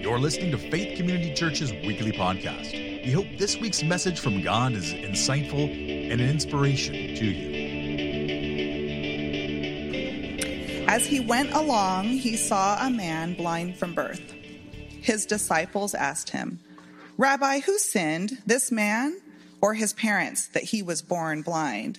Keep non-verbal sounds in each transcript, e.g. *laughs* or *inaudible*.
You're listening to Faith Community Church's weekly podcast. We hope this week's message from God is insightful and an inspiration to you. As he went along, he saw a man blind from birth. His disciples asked him, Rabbi, who sinned, this man or his parents, that he was born blind?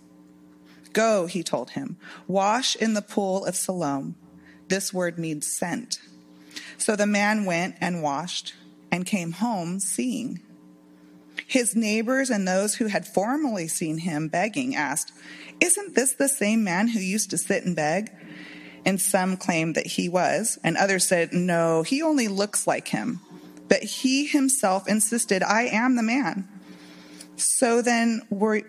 Go, he told him, wash in the pool of Siloam. This word means sent. So the man went and washed and came home seeing. His neighbors and those who had formerly seen him begging asked, Isn't this the same man who used to sit and beg? And some claimed that he was, and others said, No, he only looks like him. But he himself insisted, I am the man. So then were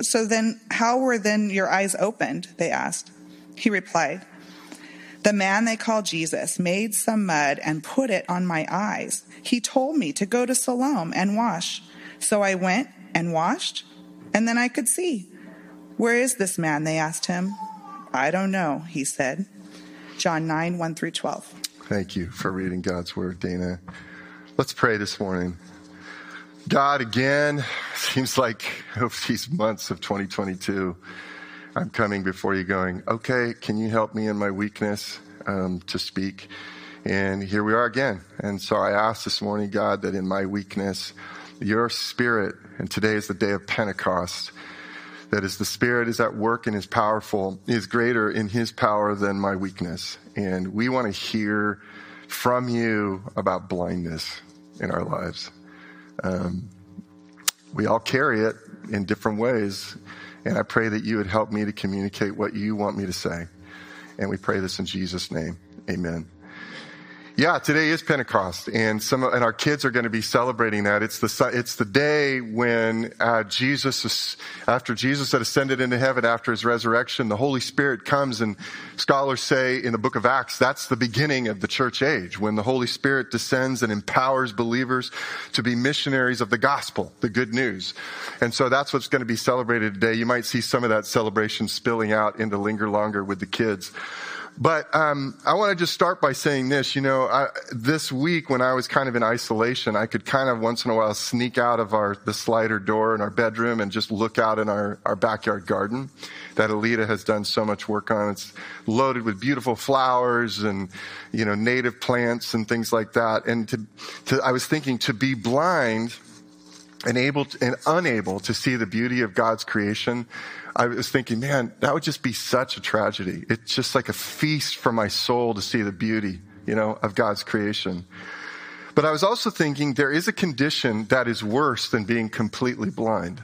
so then, how were then your eyes opened? They asked. He replied, The man they call Jesus made some mud and put it on my eyes. He told me to go to Siloam and wash. So I went and washed, and then I could see. Where is this man? They asked him. I don't know, he said. John 9, 1 through 12. Thank you for reading God's word, Dana. Let's pray this morning. God, again, *laughs* seems like over these months of 2022, I'm coming before you going, okay, can you help me in my weakness um, to speak? And here we are again. And so I ask this morning, God, that in my weakness, your spirit, and today is the day of Pentecost, that as the spirit is at work and is powerful, is greater in his power than my weakness. And we want to hear from you about blindness in our lives. Um, we all carry it in different ways. And I pray that you would help me to communicate what you want me to say. And we pray this in Jesus' name. Amen. Yeah, today is Pentecost, and some and our kids are going to be celebrating that. It's the it's the day when uh, Jesus, after Jesus had ascended into heaven after his resurrection, the Holy Spirit comes, and scholars say in the Book of Acts that's the beginning of the church age when the Holy Spirit descends and empowers believers to be missionaries of the gospel, the good news, and so that's what's going to be celebrated today. You might see some of that celebration spilling out into linger longer with the kids. But um, I want to just start by saying this. You know, I, this week when I was kind of in isolation, I could kind of once in a while sneak out of our the slider door in our bedroom and just look out in our our backyard garden that Alita has done so much work on. It's loaded with beautiful flowers and you know native plants and things like that. And to, to I was thinking to be blind and able to, and unable to see the beauty of God's creation I was thinking, man, that would just be such a tragedy. It's just like a feast for my soul to see the beauty, you know, of God's creation. But I was also thinking there is a condition that is worse than being completely blind.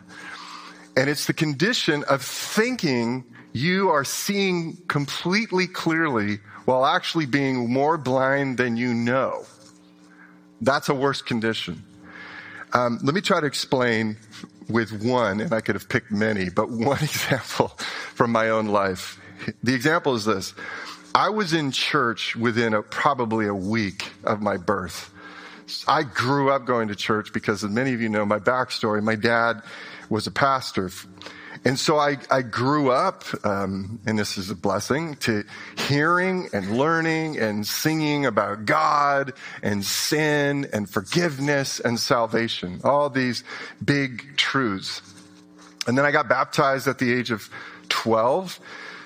And it's the condition of thinking you are seeing completely clearly while actually being more blind than you know. That's a worse condition. Um, let me try to explain with one, and I could have picked many, but *laughs* one example from my own life. The example is this. I was in church within a, probably a week of my birth. I grew up going to church because, as many of you know, my backstory, my dad was a pastor and so I, I grew up, um, and this is a blessing, to hearing and learning and singing about God and sin and forgiveness and salvation. All these big truths. And then I got baptized at the age of 12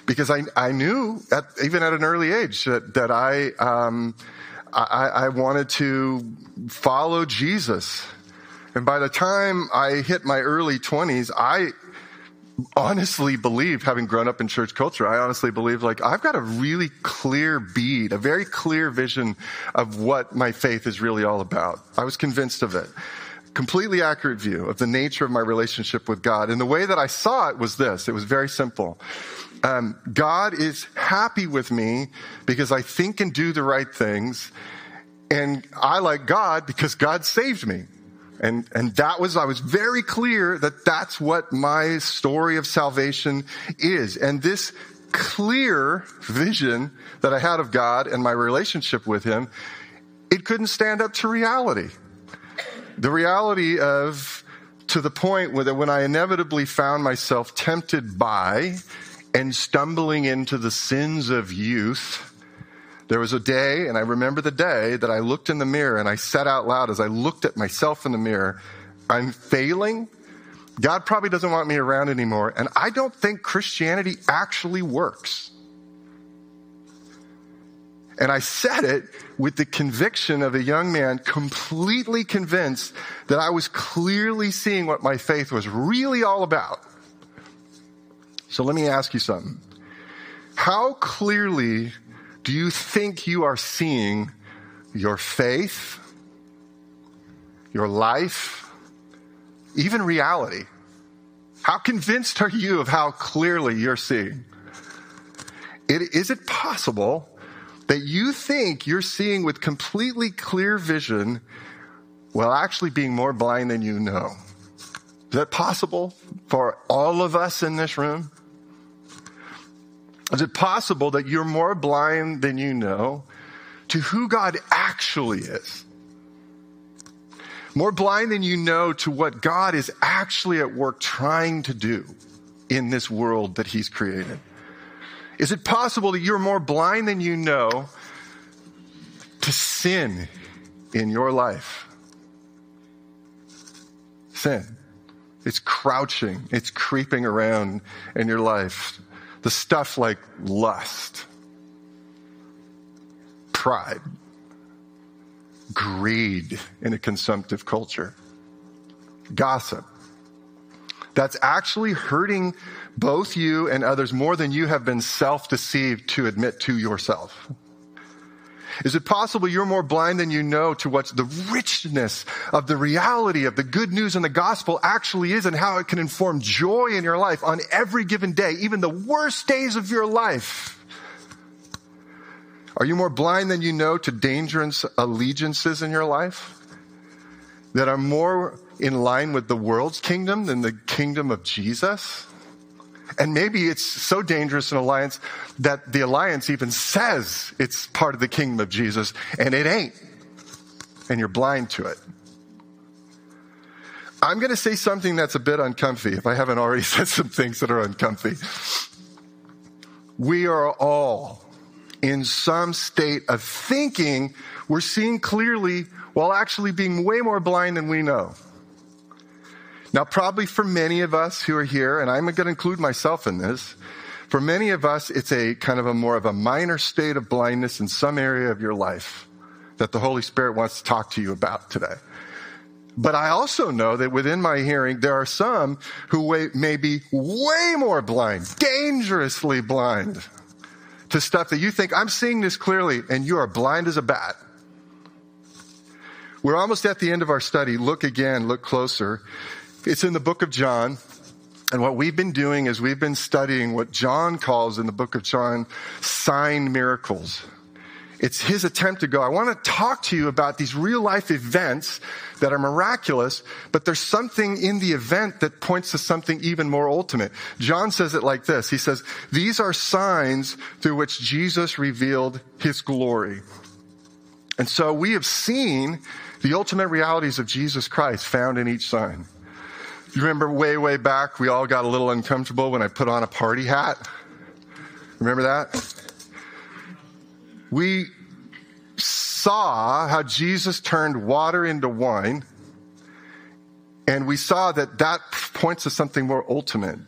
because I, I knew at, even at an early age that, that I, um, I, I wanted to follow Jesus. And by the time I hit my early 20s, I honestly believe, having grown up in church culture, I honestly believe like I've got a really clear bead, a very clear vision of what my faith is really all about. I was convinced of it. Completely accurate view of the nature of my relationship with God. And the way that I saw it was this. It was very simple. Um, God is happy with me because I think and do the right things. And I like God because God saved me. And, and that was, I was very clear that that's what my story of salvation is. And this clear vision that I had of God and my relationship with Him, it couldn't stand up to reality. The reality of, to the point where that when I inevitably found myself tempted by and stumbling into the sins of youth, there was a day, and I remember the day that I looked in the mirror and I said out loud as I looked at myself in the mirror, I'm failing. God probably doesn't want me around anymore. And I don't think Christianity actually works. And I said it with the conviction of a young man completely convinced that I was clearly seeing what my faith was really all about. So let me ask you something. How clearly do you think you are seeing your faith, your life, even reality? How convinced are you of how clearly you're seeing? It, is it possible that you think you're seeing with completely clear vision while actually being more blind than you know? Is that possible for all of us in this room? Is it possible that you're more blind than you know to who God actually is? More blind than you know to what God is actually at work trying to do in this world that He's created? Is it possible that you're more blind than you know to sin in your life? Sin. It's crouching, it's creeping around in your life. The stuff like lust, pride, greed in a consumptive culture, gossip. That's actually hurting both you and others more than you have been self deceived to admit to yourself. Is it possible you're more blind than you know to what the richness of the reality of the good news and the gospel actually is and how it can inform joy in your life on every given day, even the worst days of your life? Are you more blind than you know to dangerous allegiances in your life that are more in line with the world's kingdom than the kingdom of Jesus? And maybe it's so dangerous an alliance that the alliance even says it's part of the kingdom of Jesus and it ain't. And you're blind to it. I'm going to say something that's a bit uncomfy if I haven't already *laughs* said some things that are uncomfy. We are all in some state of thinking we're seeing clearly while actually being way more blind than we know. Now, probably for many of us who are here, and I'm going to include myself in this, for many of us, it's a kind of a more of a minor state of blindness in some area of your life that the Holy Spirit wants to talk to you about today. But I also know that within my hearing, there are some who may be way more blind, dangerously blind to stuff that you think, I'm seeing this clearly, and you are blind as a bat. We're almost at the end of our study. Look again, look closer. It's in the book of John. And what we've been doing is we've been studying what John calls in the book of John sign miracles. It's his attempt to go, I want to talk to you about these real life events that are miraculous, but there's something in the event that points to something even more ultimate. John says it like this. He says, these are signs through which Jesus revealed his glory. And so we have seen the ultimate realities of Jesus Christ found in each sign. You remember way, way back, we all got a little uncomfortable when I put on a party hat? Remember that? We saw how Jesus turned water into wine, and we saw that that points to something more ultimate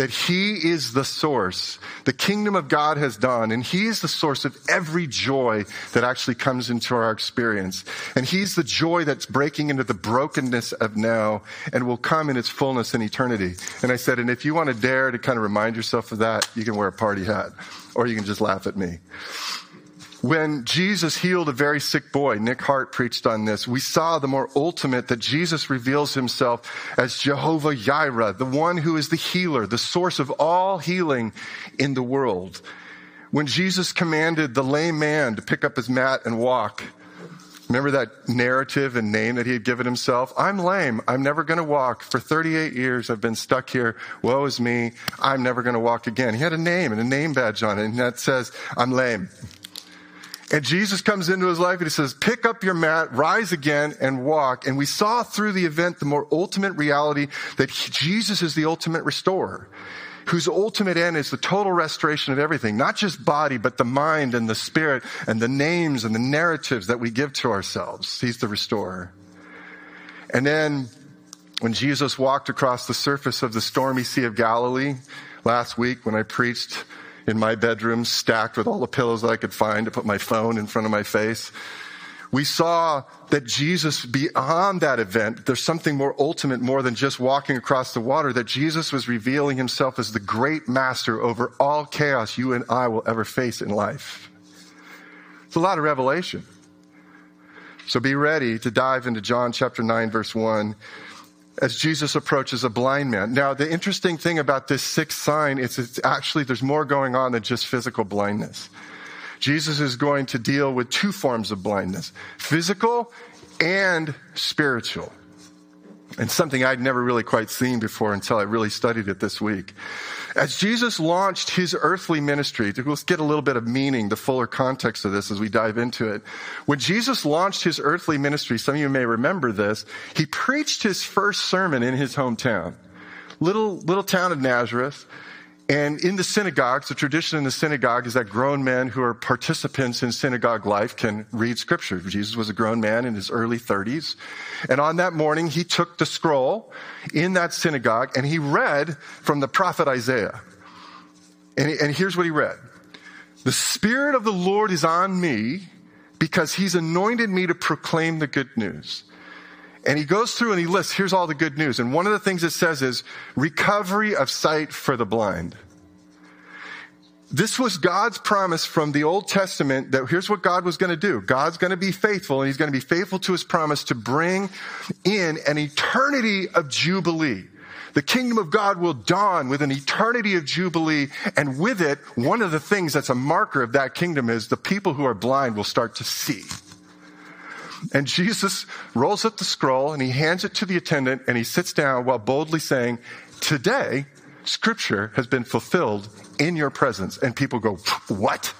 that He is the source. The kingdom of God has done, and He is the source of every joy that actually comes into our experience. And He's the joy that's breaking into the brokenness of now and will come in its fullness in eternity. And I said, and if you want to dare to kind of remind yourself of that, you can wear a party hat, or you can just laugh at me. When Jesus healed a very sick boy, Nick Hart preached on this, we saw the more ultimate that Jesus reveals himself as Jehovah Jireh, the one who is the healer, the source of all healing in the world. When Jesus commanded the lame man to pick up his mat and walk, remember that narrative and name that he had given himself? I'm lame. I'm never going to walk. For 38 years, I've been stuck here. Woe is me. I'm never going to walk again. He had a name and a name badge on it, and that says, I'm lame. And Jesus comes into his life and he says, pick up your mat, rise again and walk. And we saw through the event the more ultimate reality that Jesus is the ultimate restorer, whose ultimate end is the total restoration of everything, not just body, but the mind and the spirit and the names and the narratives that we give to ourselves. He's the restorer. And then when Jesus walked across the surface of the stormy Sea of Galilee last week when I preached, in my bedroom, stacked with all the pillows that I could find to put my phone in front of my face. We saw that Jesus, beyond that event, there's something more ultimate, more than just walking across the water, that Jesus was revealing himself as the great master over all chaos you and I will ever face in life. It's a lot of revelation. So be ready to dive into John chapter 9, verse 1 as Jesus approaches a blind man. Now, the interesting thing about this sixth sign is it's actually, there's more going on than just physical blindness. Jesus is going to deal with two forms of blindness, physical and spiritual. And something I'd never really quite seen before until I really studied it this week. As Jesus launched his earthly ministry, let's get a little bit of meaning, the fuller context of this as we dive into it. When Jesus launched his earthly ministry, some of you may remember this, he preached his first sermon in his hometown. Little, little town of Nazareth. And in the synagogues, the tradition in the synagogue is that grown men who are participants in synagogue life can read scripture. Jesus was a grown man in his early 30s. And on that morning, he took the scroll in that synagogue and he read from the prophet Isaiah. And, and here's what he read. The Spirit of the Lord is on me because he's anointed me to proclaim the good news. And he goes through and he lists, here's all the good news. And one of the things it says is recovery of sight for the blind. This was God's promise from the Old Testament that here's what God was going to do. God's going to be faithful and he's going to be faithful to his promise to bring in an eternity of Jubilee. The kingdom of God will dawn with an eternity of Jubilee. And with it, one of the things that's a marker of that kingdom is the people who are blind will start to see. And Jesus rolls up the scroll and he hands it to the attendant and he sits down while boldly saying, Today, scripture has been fulfilled in your presence. And people go, What?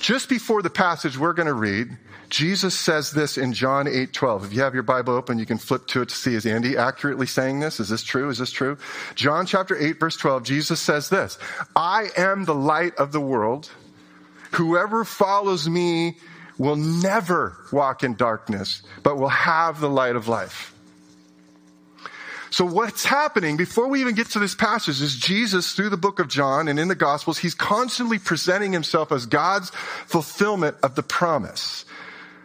Just before the passage we're going to read, Jesus says this in John 8 12. If you have your Bible open, you can flip to it to see is Andy accurately saying this? Is this true? Is this true? John chapter 8, verse 12, Jesus says this I am the light of the world. Whoever follows me will never walk in darkness, but will have the light of life. So what's happening before we even get to this passage is Jesus through the book of John and in the gospels, he's constantly presenting himself as God's fulfillment of the promise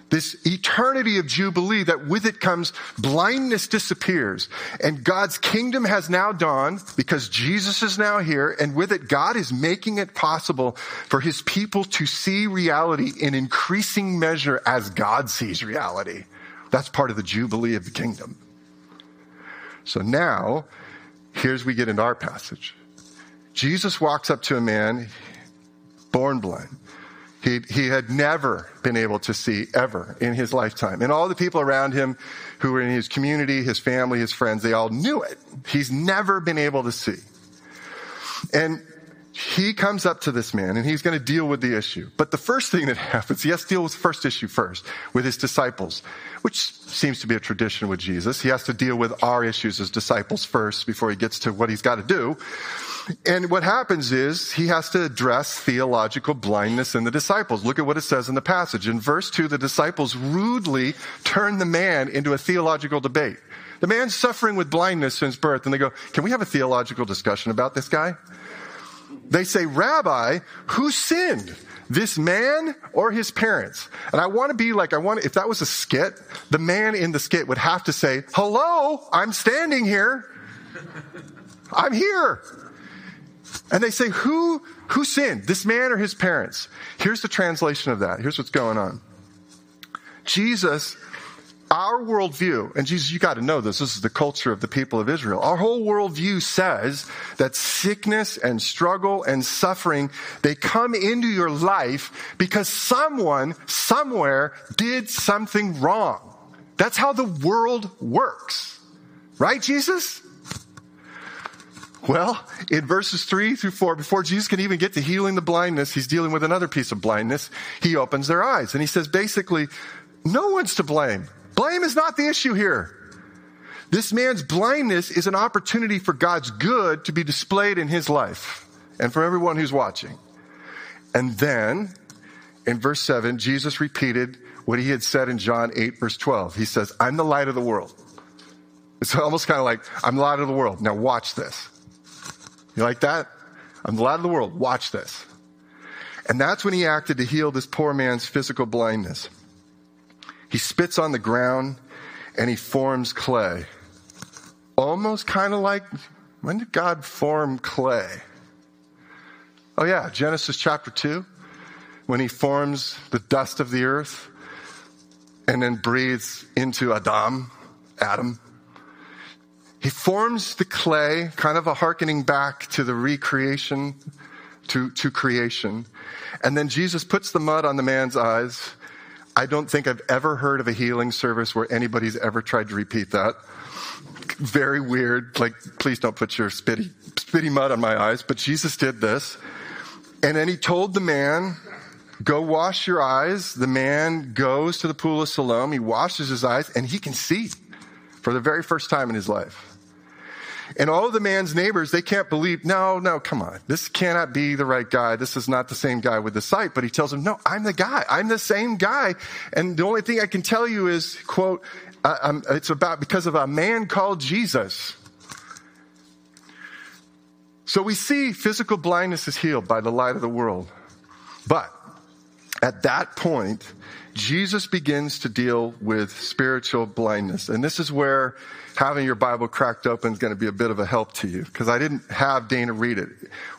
this eternity of Jubilee that with it comes blindness disappears and God's kingdom has now dawned because Jesus is now here and with it God is making it possible for his people to see reality in increasing measure as God sees reality. That's part of the Jubilee of the kingdom. So now, here's we get into our passage. Jesus walks up to a man born blind. He, he had never been able to see ever in his lifetime. And all the people around him who were in his community, his family, his friends, they all knew it. He's never been able to see. And he comes up to this man and he's going to deal with the issue. But the first thing that *laughs* happens, he has to deal with the first issue first with his disciples, which seems to be a tradition with Jesus. He has to deal with our issues as disciples first before he gets to what he's got to do. And what happens is he has to address theological blindness in the disciples. Look at what it says in the passage. In verse 2, the disciples rudely turn the man into a theological debate. The man's suffering with blindness since birth, and they go, Can we have a theological discussion about this guy? They say, Rabbi, who sinned? This man or his parents? And I want to be like, I want, if that was a skit, the man in the skit would have to say, Hello, I'm standing here. I'm here. And they say, who, who sinned? This man or his parents? Here's the translation of that. Here's what's going on. Jesus, our worldview, and Jesus, you got to know this. This is the culture of the people of Israel. Our whole worldview says that sickness and struggle and suffering, they come into your life because someone, somewhere did something wrong. That's how the world works. Right, Jesus? Well, in verses three through four, before Jesus can even get to healing the blindness, he's dealing with another piece of blindness. He opens their eyes and he says basically, no one's to blame. Blame is not the issue here. This man's blindness is an opportunity for God's good to be displayed in his life and for everyone who's watching. And then in verse 7, Jesus repeated what he had said in John 8, verse 12. He says, I'm the light of the world. It's almost kind of like, I'm the light of the world. Now watch this. You like that? I'm the light of the world. Watch this. And that's when he acted to heal this poor man's physical blindness. He spits on the ground and he forms clay. Almost kind of like when did God form clay? Oh, yeah, Genesis chapter 2, when he forms the dust of the earth and then breathes into Adam, Adam. He forms the clay, kind of a hearkening back to the recreation, to, to creation. And then Jesus puts the mud on the man's eyes I don't think I've ever heard of a healing service where anybody's ever tried to repeat that. Very weird. Like, please don't put your spitty, spitty mud on my eyes. But Jesus did this. And then he told the man, go wash your eyes. The man goes to the pool of Siloam. He washes his eyes and he can see for the very first time in his life. And all of the man's neighbors, they can't believe, no, no, come on. This cannot be the right guy. This is not the same guy with the sight. But he tells them, no, I'm the guy. I'm the same guy. And the only thing I can tell you is, quote, it's about because of a man called Jesus. So we see physical blindness is healed by the light of the world. But at that point, Jesus begins to deal with spiritual blindness. And this is where having your Bible cracked open is going to be a bit of a help to you because I didn't have Dana read it.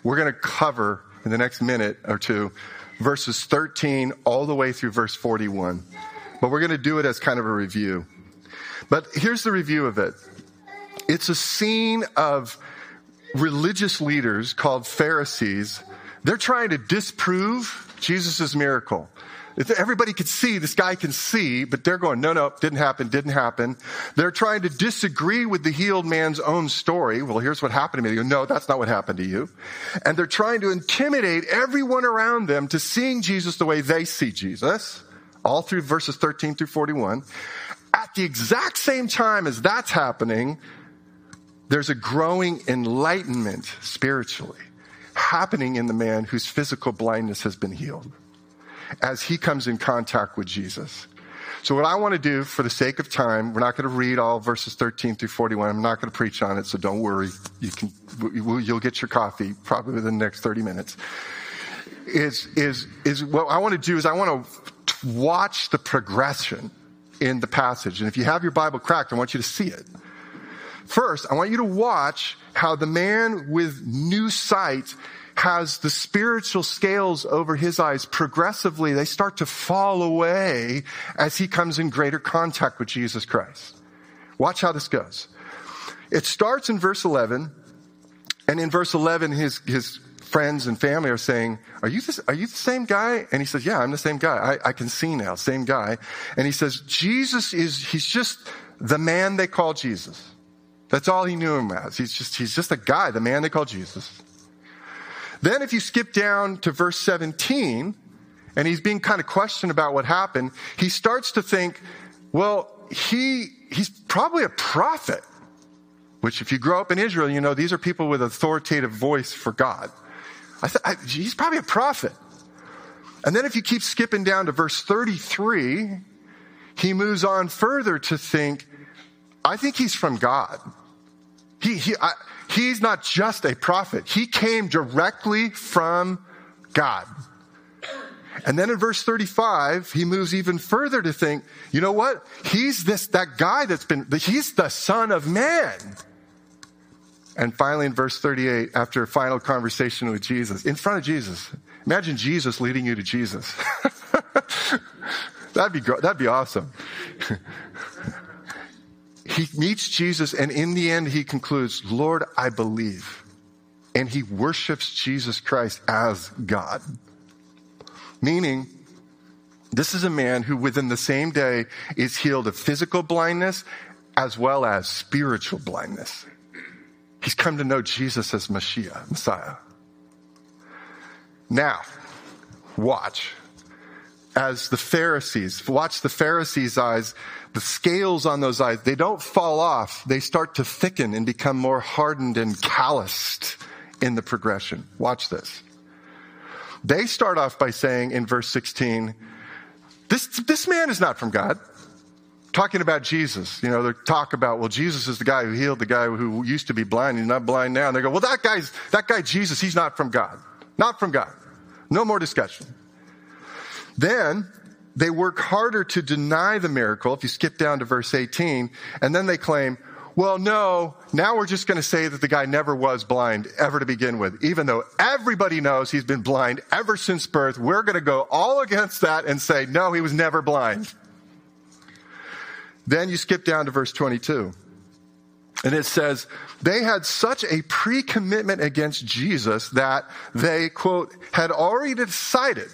We're going to cover in the next minute or two verses 13 all the way through verse 41. But we're going to do it as kind of a review. But here's the review of it. It's a scene of religious leaders called Pharisees. They're trying to disprove Jesus' miracle. Everybody could see, this guy can see, but they're going, no, no, didn't happen, didn't happen. They're trying to disagree with the healed man's own story. Well, here's what happened to me. They go, no, that's not what happened to you. And they're trying to intimidate everyone around them to seeing Jesus the way they see Jesus, all through verses 13 through 41. At the exact same time as that's happening, there's a growing enlightenment spiritually happening in the man whose physical blindness has been healed as he comes in contact with Jesus. So what I want to do for the sake of time, we're not going to read all verses 13 through 41. I'm not going to preach on it, so don't worry. You can, you'll get your coffee probably within the next 30 minutes. Is, is, is what I want to do is I want to watch the progression in the passage. And if you have your Bible cracked, I want you to see it. First, I want you to watch how the man with new sight has the spiritual scales over his eyes progressively, they start to fall away as he comes in greater contact with Jesus Christ. Watch how this goes. It starts in verse 11, and in verse 11, his, his friends and family are saying, are you, this, are you the same guy? And he says, yeah, I'm the same guy. I, I can see now, same guy. And he says, Jesus is, he's just the man they call Jesus. That's all he knew him as. He's just, he's just a guy, the man they call Jesus. Then if you skip down to verse 17, and he's being kind of questioned about what happened, he starts to think, well, he, he's probably a prophet. Which if you grow up in Israel, you know, these are people with authoritative voice for God. I th- I, he's probably a prophet. And then if you keep skipping down to verse 33, he moves on further to think, I think he's from God. He, he, I, He's not just a prophet. He came directly from God. And then in verse 35, he moves even further to think, you know what? He's this, that guy that's been, he's the son of man. And finally, in verse 38, after a final conversation with Jesus, in front of Jesus, imagine Jesus leading you to Jesus. *laughs* that'd be that'd be awesome. He meets Jesus, and in the end, he concludes, "Lord, I believe," and he worships Jesus Christ as God. Meaning, this is a man who, within the same day, is healed of physical blindness as well as spiritual blindness. He's come to know Jesus as Messiah, Messiah. Now, watch. As the Pharisees, watch the Pharisees' eyes, the scales on those eyes, they don't fall off. They start to thicken and become more hardened and calloused in the progression. Watch this. They start off by saying in verse 16, this, this man is not from God talking about Jesus. You know, they talk about, well, Jesus is the guy who healed the guy who used to be blind. He's not blind now. And they go, well, that guy's, that guy Jesus, he's not from God. Not from God. No more discussion. Then they work harder to deny the miracle. If you skip down to verse 18, and then they claim, well, no, now we're just going to say that the guy never was blind ever to begin with. Even though everybody knows he's been blind ever since birth, we're going to go all against that and say, no, he was never blind. Then you skip down to verse 22. And it says, they had such a pre commitment against Jesus that they, quote, had already decided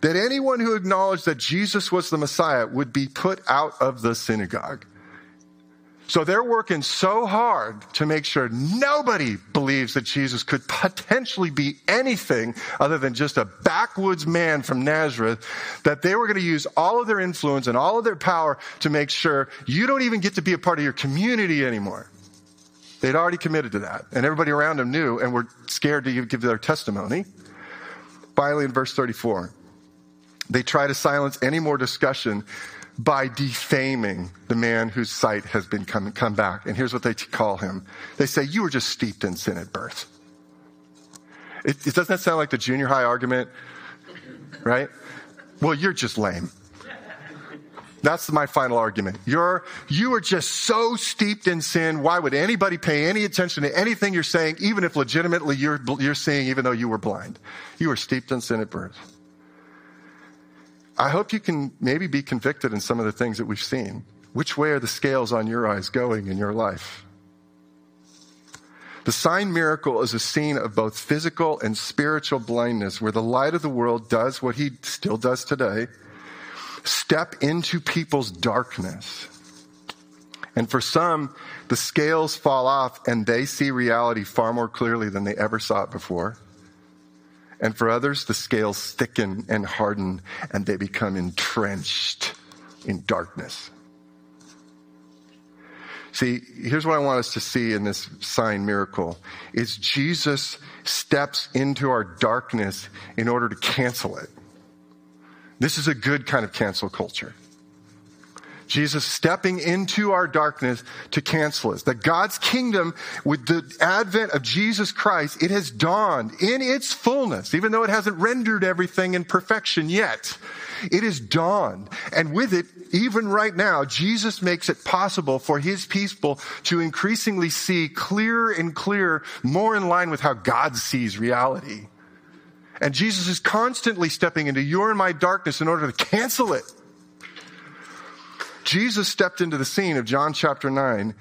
that anyone who acknowledged that Jesus was the Messiah would be put out of the synagogue. So they're working so hard to make sure nobody believes that Jesus could potentially be anything other than just a backwoods man from Nazareth that they were going to use all of their influence and all of their power to make sure you don't even get to be a part of your community anymore. They'd already committed to that and everybody around them knew and were scared to give their testimony. Finally, in verse 34, they try to silence any more discussion by defaming the man whose sight has been come, come back. And here's what they call him. They say, you were just steeped in sin at birth. It, it doesn't that sound like the junior high argument? Right? Well, you're just lame. That's my final argument. You're, you are just so steeped in sin. Why would anybody pay any attention to anything you're saying, even if legitimately you're, you're seeing, even though you were blind? You were steeped in sin at birth. I hope you can maybe be convicted in some of the things that we've seen. Which way are the scales on your eyes going in your life? The sign miracle is a scene of both physical and spiritual blindness where the light of the world does what he still does today step into people's darkness. And for some, the scales fall off and they see reality far more clearly than they ever saw it before. And for others, the scales thicken and harden and they become entrenched in darkness. See, here's what I want us to see in this sign miracle is Jesus steps into our darkness in order to cancel it. This is a good kind of cancel culture. Jesus stepping into our darkness to cancel us. That God's kingdom, with the advent of Jesus Christ, it has dawned in its fullness, even though it hasn't rendered everything in perfection yet. It is dawned. And with it, even right now, Jesus makes it possible for his people to increasingly see clearer and clearer, more in line with how God sees reality. And Jesus is constantly stepping into your and my darkness in order to cancel it Jesus stepped into the scene of John chapter 9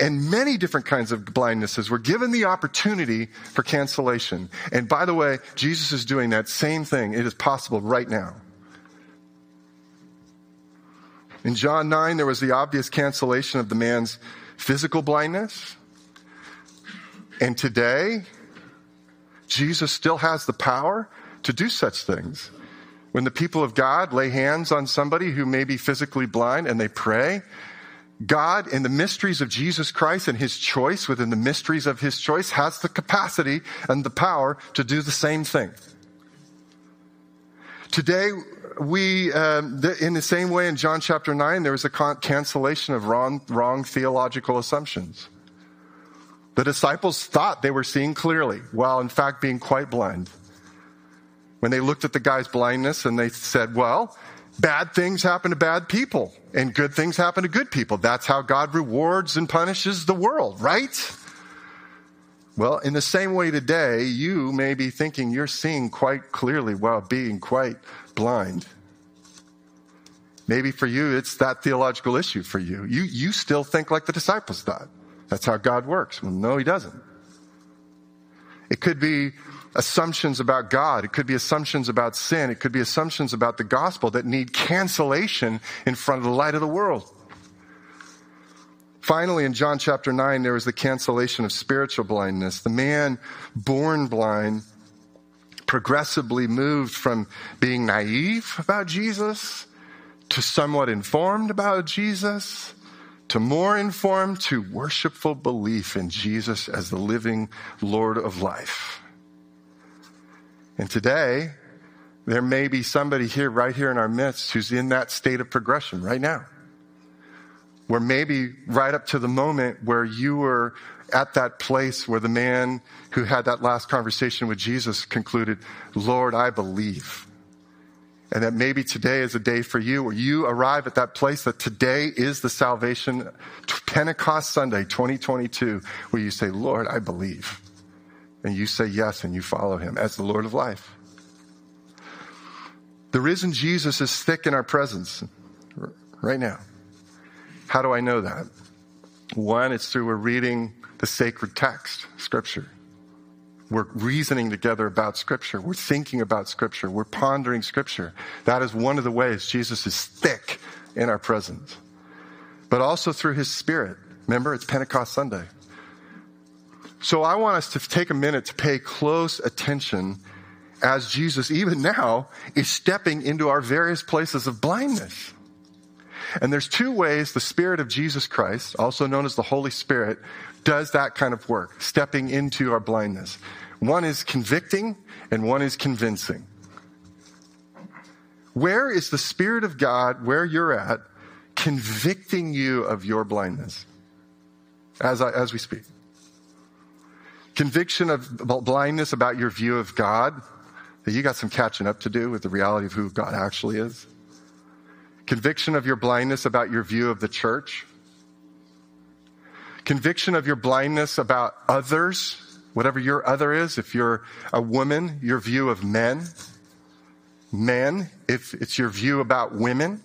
and many different kinds of blindnesses were given the opportunity for cancellation. And by the way, Jesus is doing that same thing. It is possible right now. In John 9, there was the obvious cancellation of the man's physical blindness. And today, Jesus still has the power to do such things. When the people of God lay hands on somebody who may be physically blind and they pray, God, in the mysteries of Jesus Christ and his choice, within the mysteries of his choice, has the capacity and the power to do the same thing. Today, we, um, in the same way in John chapter 9, there was a cancellation of wrong, wrong theological assumptions. The disciples thought they were seeing clearly, while in fact being quite blind when they looked at the guy's blindness and they said, well, bad things happen to bad people and good things happen to good people. That's how God rewards and punishes the world, right? Well, in the same way today, you may be thinking you're seeing quite clearly while being quite blind. Maybe for you, it's that theological issue for you. You, you still think like the disciples thought. That's how God works. Well, no, he doesn't. It could be assumptions about God. It could be assumptions about sin. It could be assumptions about the gospel that need cancellation in front of the light of the world. Finally, in John chapter 9, there was the cancellation of spiritual blindness. The man born blind progressively moved from being naive about Jesus to somewhat informed about Jesus, to more informed, to worshipful belief in Jesus as the living Lord of life. And today, there may be somebody here, right here in our midst, who's in that state of progression right now. Where maybe right up to the moment where you were at that place where the man who had that last conversation with Jesus concluded, Lord, I believe. And that maybe today is a day for you where you arrive at that place that today is the salvation, Pentecost Sunday 2022, where you say, Lord, I believe. And you say yes and you follow him as the Lord of life. The risen Jesus is thick in our presence right now. How do I know that? One, it's through we're reading the sacred text, scripture. We're reasoning together about Scripture. We're thinking about Scripture. We're pondering Scripture. That is one of the ways Jesus is thick in our presence. But also through His Spirit. Remember, it's Pentecost Sunday. So I want us to take a minute to pay close attention as Jesus, even now, is stepping into our various places of blindness. And there's two ways the Spirit of Jesus Christ, also known as the Holy Spirit, does that kind of work, stepping into our blindness. One is convicting and one is convincing. Where is the Spirit of God, where you're at, convicting you of your blindness as, I, as we speak? Conviction of blindness about your view of God, that you got some catching up to do with the reality of who God actually is. Conviction of your blindness about your view of the church. Conviction of your blindness about others whatever your other is, if you're a woman, your view of men, men, if it's your view about women,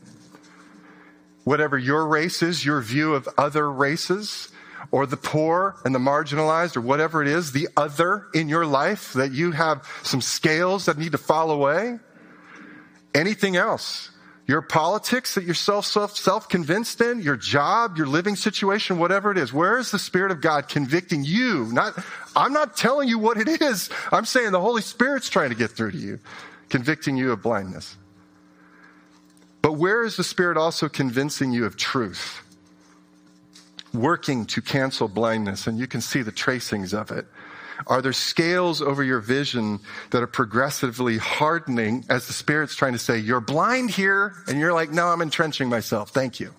whatever your race is, your view of other races, or the poor and the marginalized, or whatever it is, the other in your life that you have some scales that need to fall away. Anything else your politics that you're self, self, self convinced in, your job, your living situation, whatever it is. Where is the Spirit of God convicting you? Not, I'm not telling you what it is. I'm saying the Holy Spirit's trying to get through to you, convicting you of blindness. But where is the Spirit also convincing you of truth? Working to cancel blindness, and you can see the tracings of it. Are there scales over your vision that are progressively hardening as the Spirit's trying to say, You're blind here? And you're like, No, I'm entrenching myself. Thank you.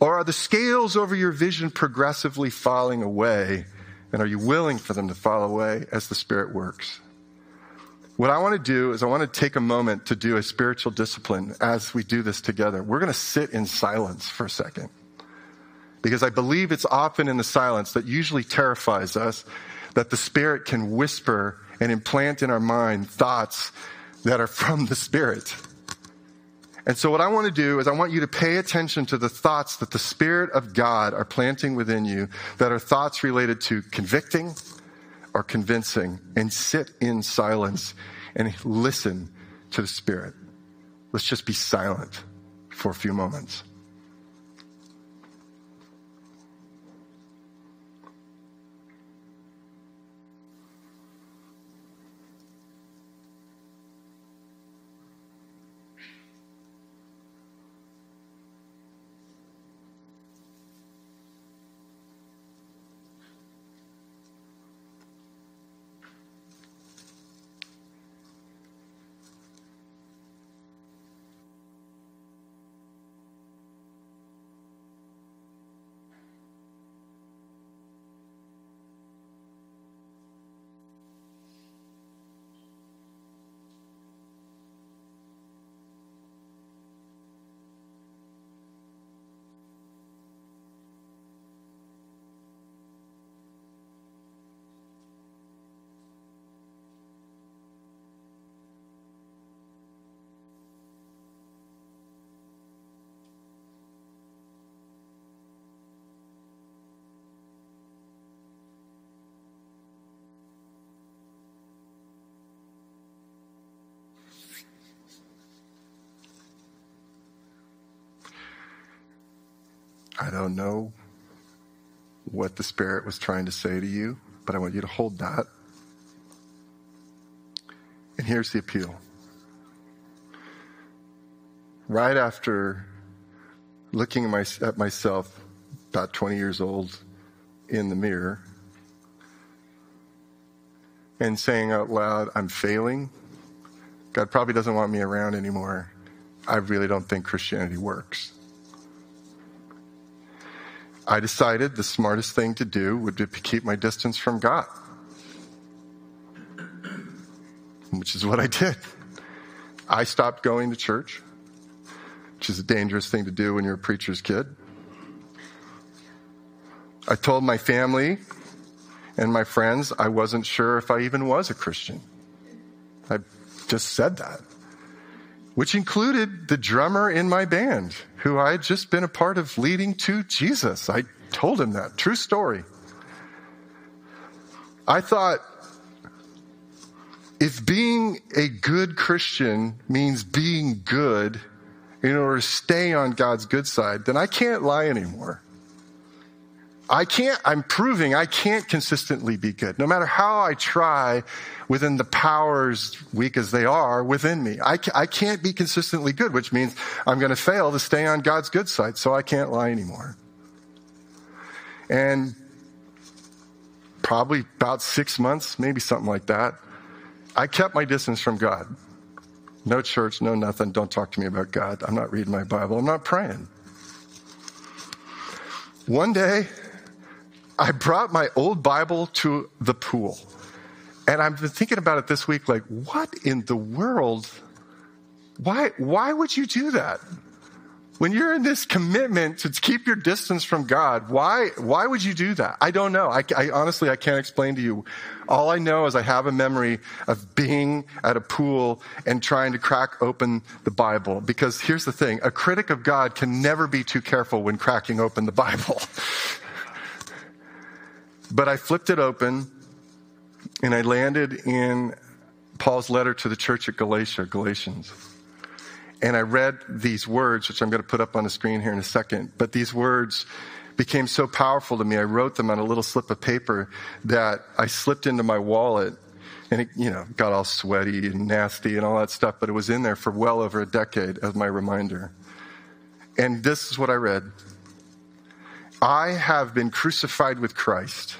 Or are the scales over your vision progressively falling away? And are you willing for them to fall away as the Spirit works? What I want to do is I want to take a moment to do a spiritual discipline as we do this together. We're going to sit in silence for a second because I believe it's often in the silence that usually terrifies us that the Spirit can whisper and implant in our mind thoughts that are from the Spirit. And so what I want to do is I want you to pay attention to the thoughts that the Spirit of God are planting within you that are thoughts related to convicting or convincing and sit in silence and listen to the Spirit. Let's just be silent for a few moments. I don't know what the Spirit was trying to say to you, but I want you to hold that. And here's the appeal. Right after looking at, my, at myself, about 20 years old, in the mirror, and saying out loud, I'm failing. God probably doesn't want me around anymore. I really don't think Christianity works. I decided the smartest thing to do would be to keep my distance from God, which is what I did. I stopped going to church, which is a dangerous thing to do when you're a preacher's kid. I told my family and my friends I wasn't sure if I even was a Christian. I just said that, which included the drummer in my band, who I had just been a part of leading to Jesus. I told him that. True story. I thought if being a good Christian means being good in order to stay on God's good side, then I can't lie anymore. I can't, I'm proving I can't consistently be good. No matter how I try within the powers, weak as they are, within me. I, I can't be consistently good, which means I'm going to fail to stay on God's good side, so I can't lie anymore. And probably about six months, maybe something like that, I kept my distance from God. No church, no nothing. Don't talk to me about God. I'm not reading my Bible. I'm not praying. One day, I brought my old Bible to the pool. And I've been thinking about it this week, like, what in the world? Why, why would you do that? When you're in this commitment to keep your distance from God, why, why would you do that? I don't know. I, I, honestly, I can't explain to you. All I know is I have a memory of being at a pool and trying to crack open the Bible. Because here's the thing. A critic of God can never be too careful when cracking open the Bible. *laughs* But I flipped it open and I landed in Paul's letter to the church at Galatia, Galatians. And I read these words, which I'm going to put up on the screen here in a second. But these words became so powerful to me. I wrote them on a little slip of paper that I slipped into my wallet and it, you know, got all sweaty and nasty and all that stuff, but it was in there for well over a decade as my reminder. And this is what I read. I have been crucified with Christ.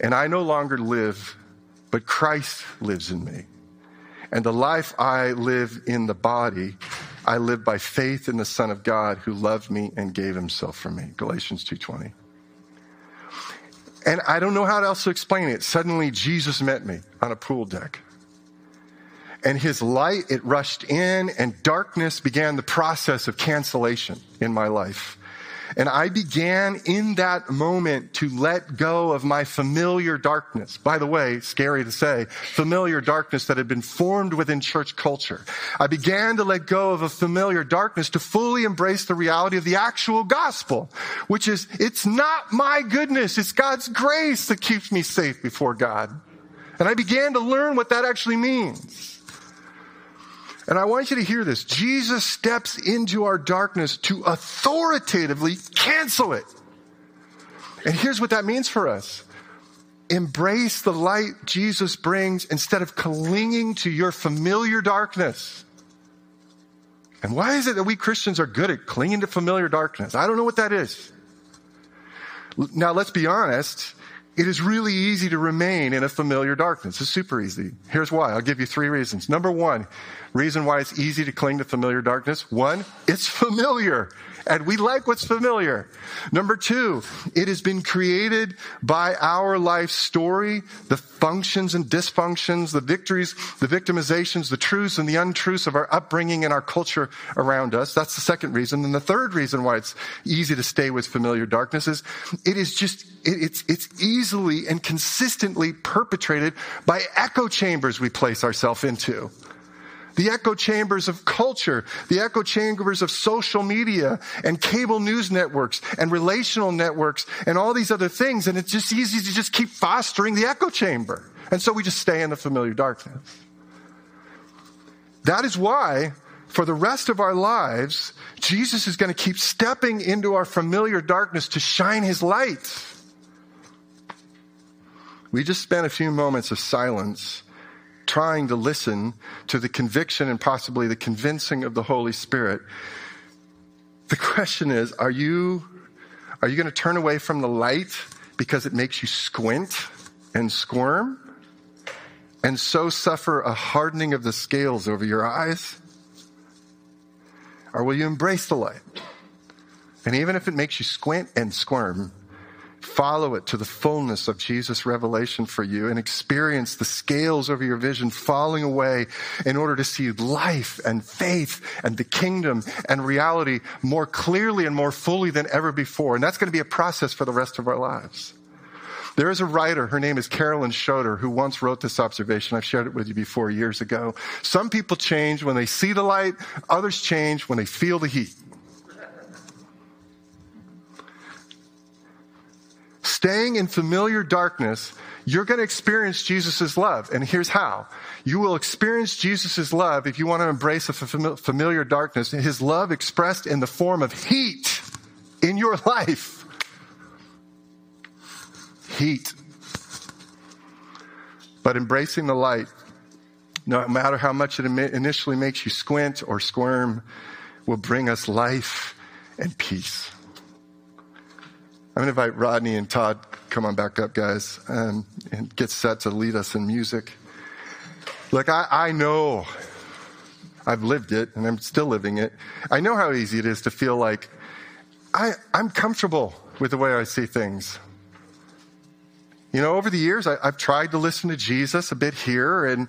And I no longer live, but Christ lives in me. And the life I live in the body, I live by faith in the Son of God who loved me and gave himself for me. Galatians 2:20. And I don't know how else to explain it. Suddenly Jesus met me on a pool deck. And his light, it rushed in and darkness began the process of cancellation in my life. And I began in that moment to let go of my familiar darkness. By the way, scary to say, familiar darkness that had been formed within church culture. I began to let go of a familiar darkness to fully embrace the reality of the actual gospel, which is, it's not my goodness, it's God's grace that keeps me safe before God. And I began to learn what that actually means. And I want you to hear this. Jesus steps into our darkness to authoritatively cancel it. And here's what that means for us. Embrace the light Jesus brings instead of clinging to your familiar darkness. And why is it that we Christians are good at clinging to familiar darkness? I don't know what that is. Now, let's be honest. It is really easy to remain in a familiar darkness. It's super easy. Here's why. I'll give you three reasons. Number one, reason why it's easy to cling to familiar darkness. One, it's *laughs* familiar and we like what's familiar. Number two, it has been created by our life story, the functions and dysfunctions, the victories, the victimizations, the truths and the untruths of our upbringing and our culture around us. That's the second reason. And the third reason why it's easy to stay with familiar darkness is it is just, it's, it's easily and consistently perpetrated by echo chambers we place ourselves into the echo chambers of culture, the echo chambers of social media and cable news networks and relational networks and all these other things. And it's just easy to just keep fostering the echo chamber. And so we just stay in the familiar darkness. That is why for the rest of our lives, Jesus is going to keep stepping into our familiar darkness to shine his light. We just spent a few moments of silence trying to listen to the conviction and possibly the convincing of the Holy Spirit. The question is, are you, are you going to turn away from the light because it makes you squint and squirm and so suffer a hardening of the scales over your eyes? Or will you embrace the light? And even if it makes you squint and squirm, follow it to the fullness of Jesus' revelation for you and experience the scales over your vision falling away in order to see life and faith and the kingdom and reality more clearly and more fully than ever before. And that's going to be a process for the rest of our lives. There is a writer, her name is Carolyn Schroeder, who once wrote this observation. I've shared it with you before years ago. Some people change when they see the light, others change when they feel the heat. Staying in familiar darkness, you're going to experience Jesus' love. And here's how. You will experience Jesus' love if you want to embrace a familiar darkness, his love expressed in the form of heat in your *laughs* life heat. But embracing the light, no matter how much it initially makes you squint or squirm, will bring us life and peace. I'm going to invite Rodney and Todd, come on back up, guys, um, and get set to lead us in music. Look, I, I know I've lived it and I'm still living it. I know how easy it is to feel like I, I'm comfortable with the way I see things. You know, over the years, I, have tried to listen to Jesus a bit here and,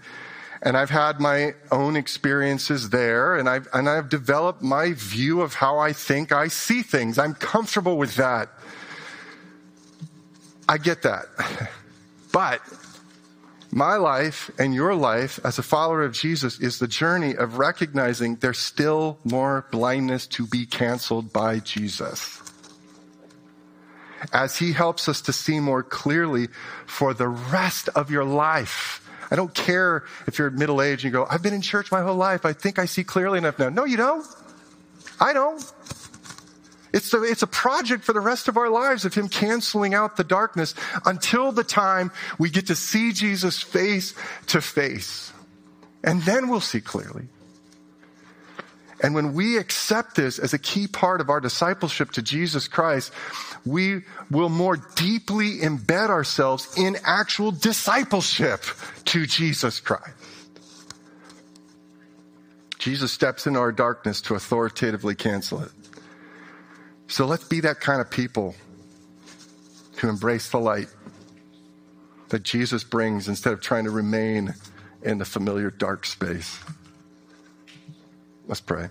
and I've had my own experiences there and I've, and I've developed my view of how I think I see things. I'm comfortable with that. I get that. *laughs* But my life and your life as a follower of Jesus is the journey of recognizing there's still more blindness to be canceled by Jesus as he helps us to see more clearly for the rest of your life. I don't care if you're middle aged and you go, I've been in church my whole life. I think I see clearly enough now. No, you don't. I don't. It's a, it's a project for the rest of our lives of Him canceling out the darkness until the time we get to see Jesus face to face. And then we'll see clearly. And when we accept this as a key part of our discipleship to Jesus Christ, we will more deeply embed ourselves in actual discipleship to Jesus Christ. Jesus steps into our darkness to authoritatively cancel it. So let's be that kind of people to embrace the light that Jesus brings instead of trying to remain in the familiar dark space. Let's pray.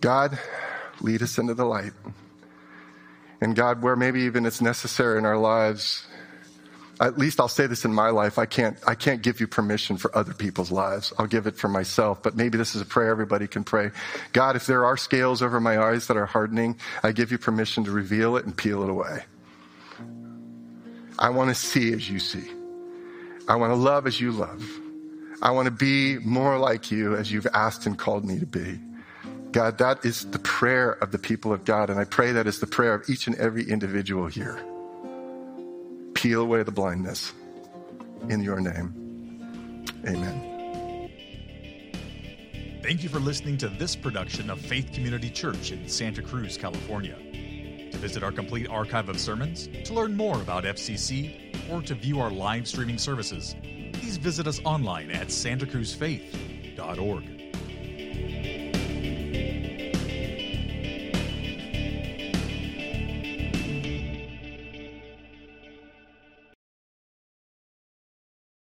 God, lead us into the light. And God, where maybe even it's necessary in our lives, at least I'll say this in my life, I can't, I can't give you permission for other people's lives. I'll give it for myself, but maybe this is a prayer everybody can pray. God, if there are scales over my eyes that are hardening, I give you permission to reveal it and peel it away. I want to see as you see. I want to love as you love. I want to be more like you as you've asked and called me to be. God, that is the prayer of the people of God. And I pray that is the prayer of each and every individual here. Peel away the blindness in your name. Amen. Thank you for listening to this production of Faith Community Church in Santa Cruz, California. To visit our complete archive of sermons, to learn more about FCC, or to view our live streaming services, please visit us online at santacruzfaith.org.